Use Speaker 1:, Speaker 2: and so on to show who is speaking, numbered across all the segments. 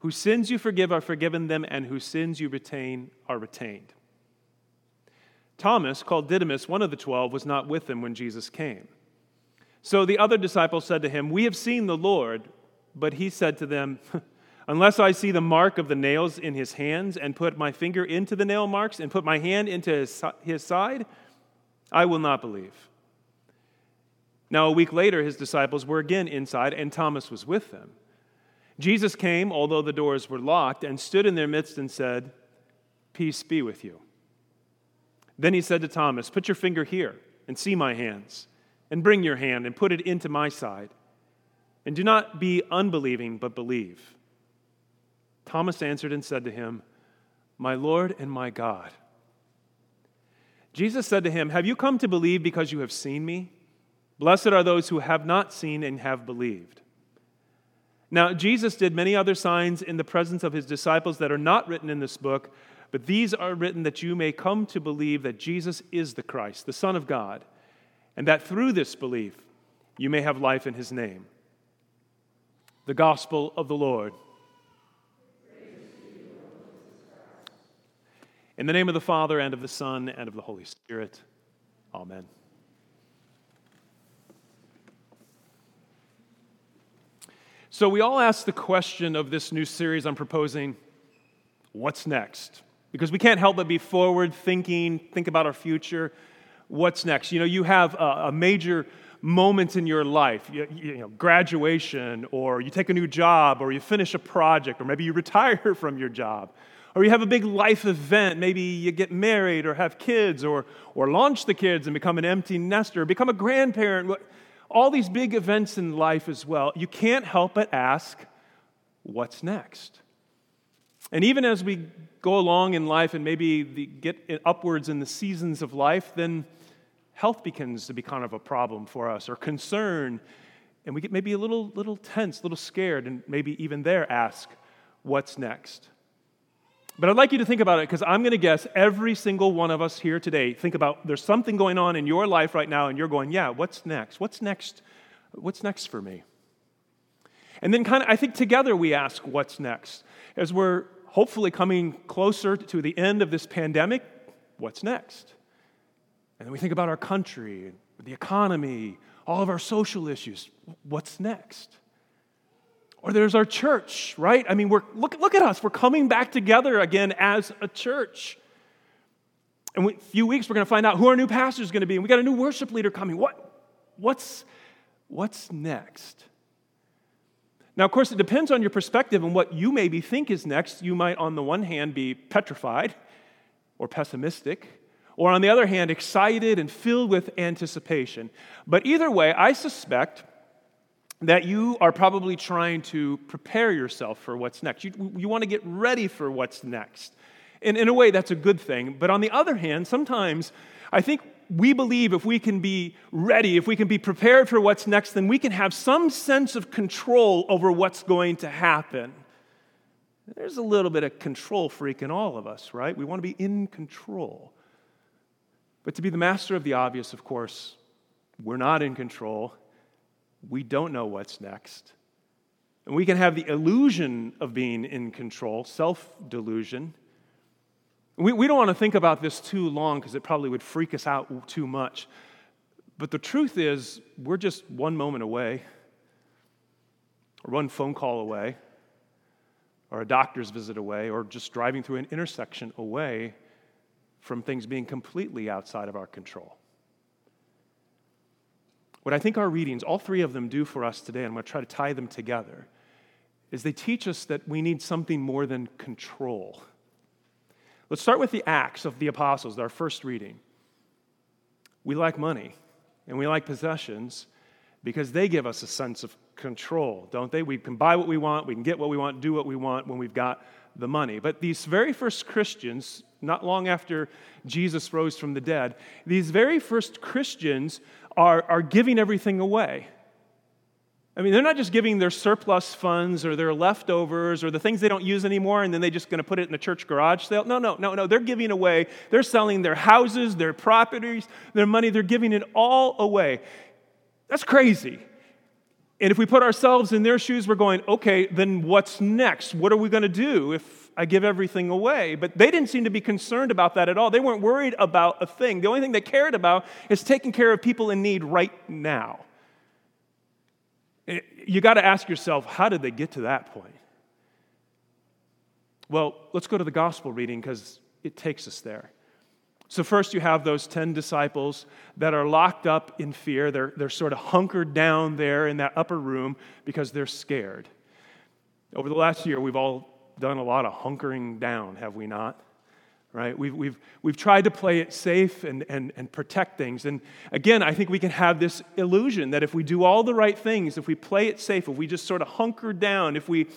Speaker 1: Whose sins you forgive are forgiven them, and whose sins you retain are retained. Thomas, called Didymus, one of the twelve, was not with them when Jesus came. So the other disciples said to him, We have seen the Lord. But he said to them, Unless I see the mark of the nails in his hands, and put my finger into the nail marks, and put my hand into his, his side, I will not believe. Now, a week later, his disciples were again inside, and Thomas was with them. Jesus came, although the doors were locked, and stood in their midst and said, Peace be with you. Then he said to Thomas, Put your finger here and see my hands, and bring your hand and put it into my side. And do not be unbelieving, but believe. Thomas answered and said to him, My Lord and my God. Jesus said to him, Have you come to believe because you have seen me? Blessed are those who have not seen and have believed. Now, Jesus did many other signs in the presence of his disciples that are not written in this book, but these are written that you may come to believe that Jesus is the Christ, the Son of God, and that through this belief you may have life in his name. The Gospel of the Lord. In the name of the Father, and of the Son, and of the Holy Spirit. Amen. So, we all ask the question of this new series I'm proposing what's next? Because we can't help but be forward thinking, think about our future. What's next? You know, you have a, a major moment in your life, you, you know, graduation, or you take a new job, or you finish a project, or maybe you retire from your job, or you have a big life event. Maybe you get married, or have kids, or, or launch the kids and become an empty nester, or become a grandparent all these big events in life as well, you can't help but ask, what's next? And even as we go along in life and maybe get upwards in the seasons of life, then health begins to be kind of a problem for us or concern. And we get maybe a little, little tense, a little scared, and maybe even there ask, what's next? But I'd like you to think about it because I'm going to guess every single one of us here today think about there's something going on in your life right now, and you're going, yeah, what's next? What's next? What's next for me? And then, kind of, I think together we ask, what's next? As we're hopefully coming closer to the end of this pandemic, what's next? And then we think about our country, the economy, all of our social issues. What's next? Or there's our church, right? I mean, we're, look, look at us. We're coming back together again as a church. In a few weeks, we're going to find out who our new pastor is going to be. And we got a new worship leader coming. What, what's, what's next? Now, of course, it depends on your perspective and what you maybe think is next. You might, on the one hand, be petrified or pessimistic, or on the other hand, excited and filled with anticipation. But either way, I suspect that you are probably trying to prepare yourself for what's next. You, you want to get ready for what's next. And in a way, that's a good thing. But on the other hand, sometimes I think we believe if we can be ready, if we can be prepared for what's next, then we can have some sense of control over what's going to happen. There's a little bit of control freak in all of us, right? We want to be in control. But to be the master of the obvious, of course, we're not in control we don't know what's next. And we can have the illusion of being in control, self delusion. We, we don't want to think about this too long because it probably would freak us out too much. But the truth is, we're just one moment away, or one phone call away, or a doctor's visit away, or just driving through an intersection away from things being completely outside of our control. What I think our readings, all three of them, do for us today, and I'm going to try to tie them together, is they teach us that we need something more than control. Let's start with the Acts of the Apostles, our first reading. We like money and we like possessions, because they give us a sense of control, don't they? We can buy what we want, we can get what we want, do what we want when we've got the money. But these very first Christians, not long after Jesus rose from the dead, these very first Christians are, are giving everything away. I mean, they're not just giving their surplus funds or their leftovers or the things they don't use anymore and then they're just going to put it in the church garage sale. No, no, no, no. They're giving away. They're selling their houses, their properties, their money. They're giving it all away. That's crazy. And if we put ourselves in their shoes, we're going, okay, then what's next? What are we going to do if I give everything away? But they didn't seem to be concerned about that at all. They weren't worried about a thing. The only thing they cared about is taking care of people in need right now. Eh, you got to ask yourself, how did they get to that point? Well, let's go to the gospel reading because it takes us there. So, first, you have those 10 disciples that are locked up in fear. They're, they're sort of hunkered down there in that upper room because they're scared. Over the last year, we've all done a lot of hunkering down, have we not? Right? We've, we've, we've tried to play it safe and, and, and protect things. And again, I think we can have this illusion that if we do all the right things, if we play it safe, if we just sort of hunker down, if we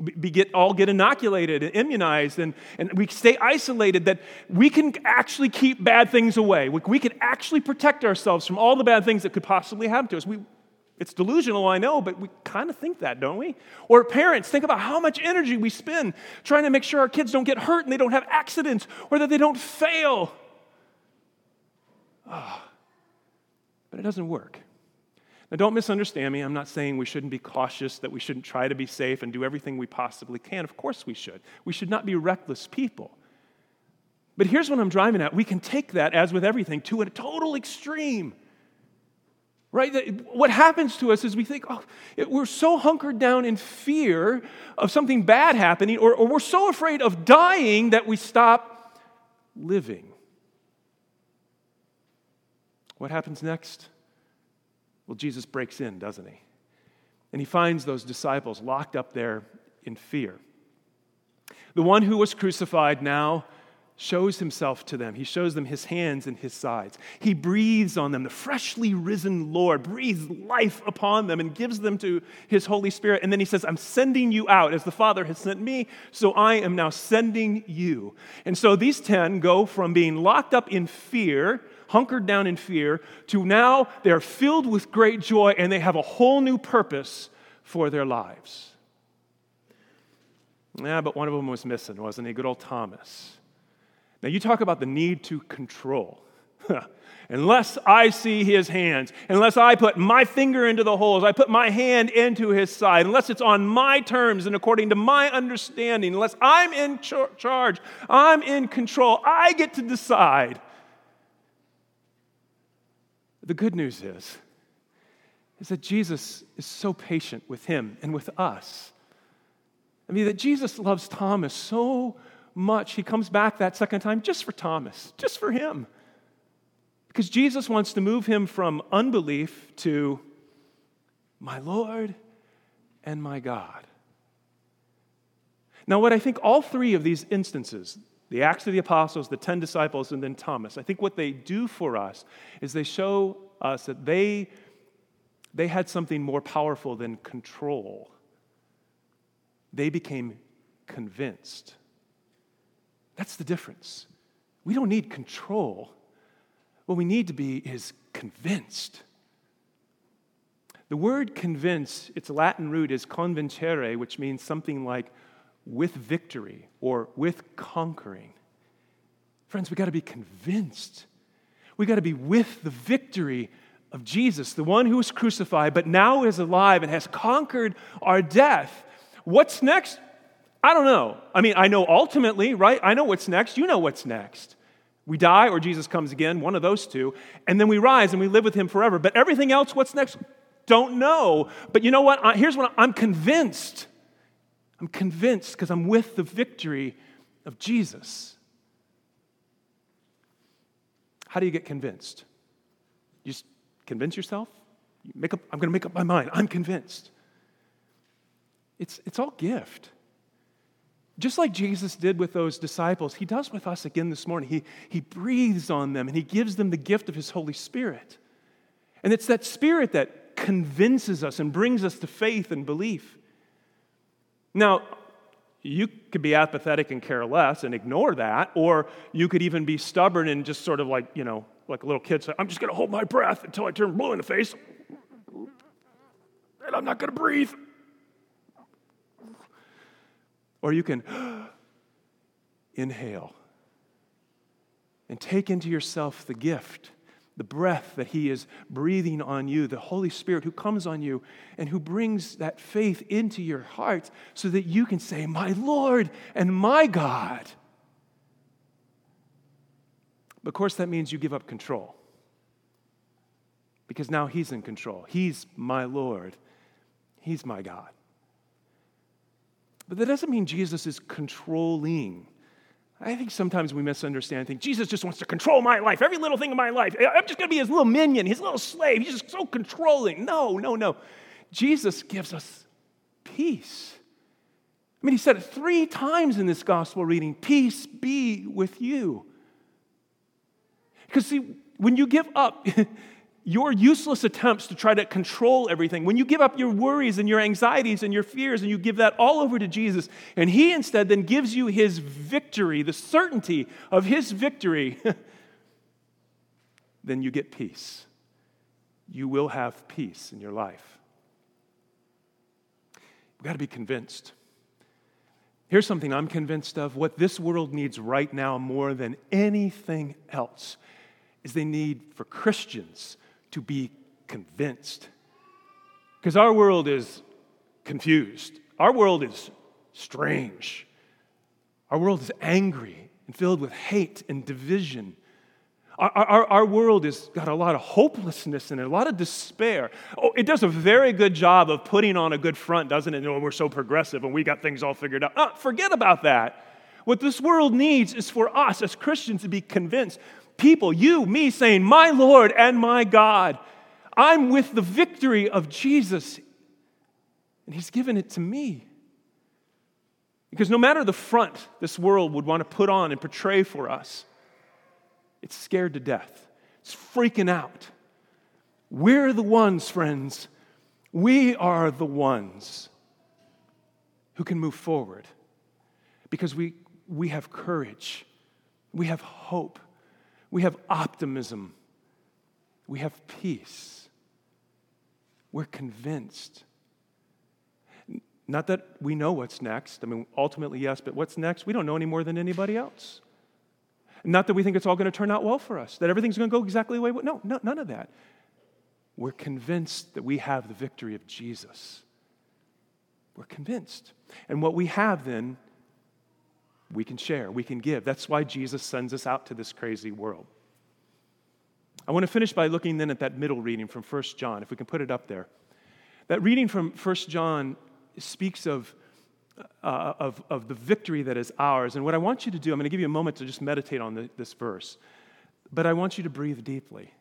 Speaker 1: be get, all get inoculated and immunized and, and we stay isolated, that we can actually keep bad things away. We, we can actually protect ourselves from all the bad things that could possibly happen to us. We, it's delusional, I know, but we kind of think that, don't we? Or parents, think about how much energy we spend trying to make sure our kids don't get hurt and they don't have accidents or that they don't fail. Oh, but it doesn't work. Now, don't misunderstand me. I'm not saying we shouldn't be cautious, that we shouldn't try to be safe and do everything we possibly can. Of course we should. We should not be reckless people. But here's what I'm driving at. We can take that, as with everything, to a total extreme. Right? What happens to us is we think, oh, we're so hunkered down in fear of something bad happening, or, or we're so afraid of dying that we stop living. What happens next? Well, Jesus breaks in, doesn't he? And he finds those disciples locked up there in fear. The one who was crucified now shows himself to them. He shows them his hands and his sides. He breathes on them. The freshly risen Lord breathes life upon them and gives them to his Holy Spirit. And then he says, I'm sending you out as the Father has sent me, so I am now sending you. And so these 10 go from being locked up in fear hunkered down in fear, to now they're filled with great joy and they have a whole new purpose for their lives. Yeah, but one of them was missing, wasn't he? Good old Thomas. Now, you talk about the need to control. unless I see his hands, unless I put my finger into the holes, I put my hand into his side, unless it's on my terms and according to my understanding, unless I'm in char- charge, I'm in control, I get to decide the good news is, is that Jesus is so patient with him and with us. I mean, that Jesus loves Thomas so much, he comes back that second time just for Thomas, just for him. Because Jesus wants to move him from unbelief to my Lord and my God. Now, what I think all three of these instances, the Acts of the Apostles, the 10 disciples, and then Thomas. I think what they do for us is they show us that they, they had something more powerful than control. They became convinced. That's the difference. We don't need control. What we need to be is convinced. The word convince, its Latin root is convincere, which means something like with victory or with conquering. Friends, we got to be convinced. We got to be with the victory of Jesus, the one who was crucified, but now is alive and has conquered our death. What's next? I don't know. I mean, I know ultimately, right? I know what's next. You know what's next. We die or Jesus comes again, one of those two, and then we rise and we live with him forever. But everything else, what's next? Don't know. But you know what? Here's what I'm convinced I'm convinced because I'm with the victory of Jesus. How do you get convinced? You just convince yourself? You make up, I'm going to make up my mind. I'm convinced. It's, it's all gift. Just like Jesus did with those disciples, he does with us again this morning. He, he breathes on them and he gives them the gift of his Holy Spirit. And it's that spirit that convinces us and brings us to faith and belief. Now, you could be apathetic and care less and ignore that, or you could even be stubborn and just sort of like, you know, like a little kid say, I'm just going to hold my breath until I turn blue in the face, and I'm not going to breathe. Or you can inhale and take into yourself the gift the breath that He is breathing on you, the Holy Spirit who comes on you and who brings that faith into your heart so that you can say, My Lord and my God. But of course, that means you give up control because now He's in control. He's my Lord, He's my God. But that doesn't mean Jesus is controlling I think sometimes we misunderstand things. Jesus just wants to control my life, every little thing in my life. I'm just going to be his little minion, his little slave. He's just so controlling. No, no, no. Jesus gives us peace. I mean, he said it three times in this gospel reading Peace be with you. Because, see, when you give up, your useless attempts to try to control everything, when you give up your worries and your anxieties and your fears and you give that all over to Jesus, and He instead then gives you His victory, the certainty of His victory, then you get peace. You will have peace in your life. We've got to be convinced. Here's something I'm convinced of what this world needs right now more than anything else is they need for Christians to be convinced. Because our world is confused, our world is strange, our world is angry and filled with hate and division. Our, our, our, world has got a lot of hopelessness in it, a lot of despair. Oh, it does a very good job of putting on a good front, doesn't it? You know, we're so progressive and we got things all figured out. Uh, forget about that. What this world needs is for us as Christians to be convinced people, you, me, saying, My Lord and my God. I'm with the victory of Jesus, and He's given it to me. Because no matter the front this world would want to put on and portray for us, it's scared to death. It's freaking out. We're the ones, friends. We are the ones who can move forward because we, we have courage, we have hope, we have optimism. We have peace. We're convinced. Not that we know what's next. I mean, ultimately, yes, but what's next? We don't know any more than anybody else. Not that we think it's all going to turn out well for us, that everything's going to go exactly the way we. No, no, none of that. We're convinced that we have the victory of Jesus. We're convinced. And what we have then we can share, we can give. That's why Jesus sends us out to this crazy world. I want to finish by looking then at that middle reading from 1 John, if we can put it up there. That reading from 1 John speaks of, uh, of, of the victory that is ours. And what I want you to do, I'm going to give you a moment to just meditate on the, this verse, but I want you to breathe deeply.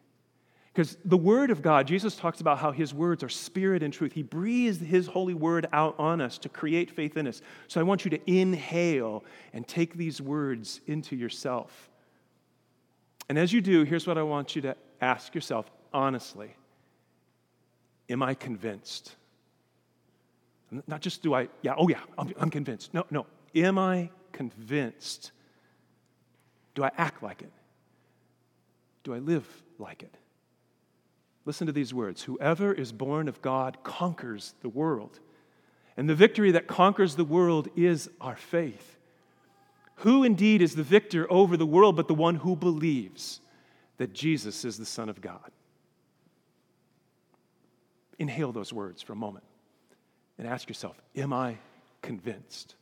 Speaker 1: Because the Word of God, Jesus talks about how His words are spirit and truth. He breathes His holy word out on us to create faith in us. So I want you to inhale and take these words into yourself. And as you do, here's what I want you to ask yourself honestly Am I convinced? Not just do I, yeah, oh yeah, I'm, convinced. No, no. Am I convinced? Do I act like it? Do I live like it? Listen to these words Whoever is born of God conquers the world. And the victory that conquers the world is our faith. Who indeed is the victor over the world but the one who believes that Jesus is the Son of God? Inhale those words for a moment and ask yourself Am I convinced?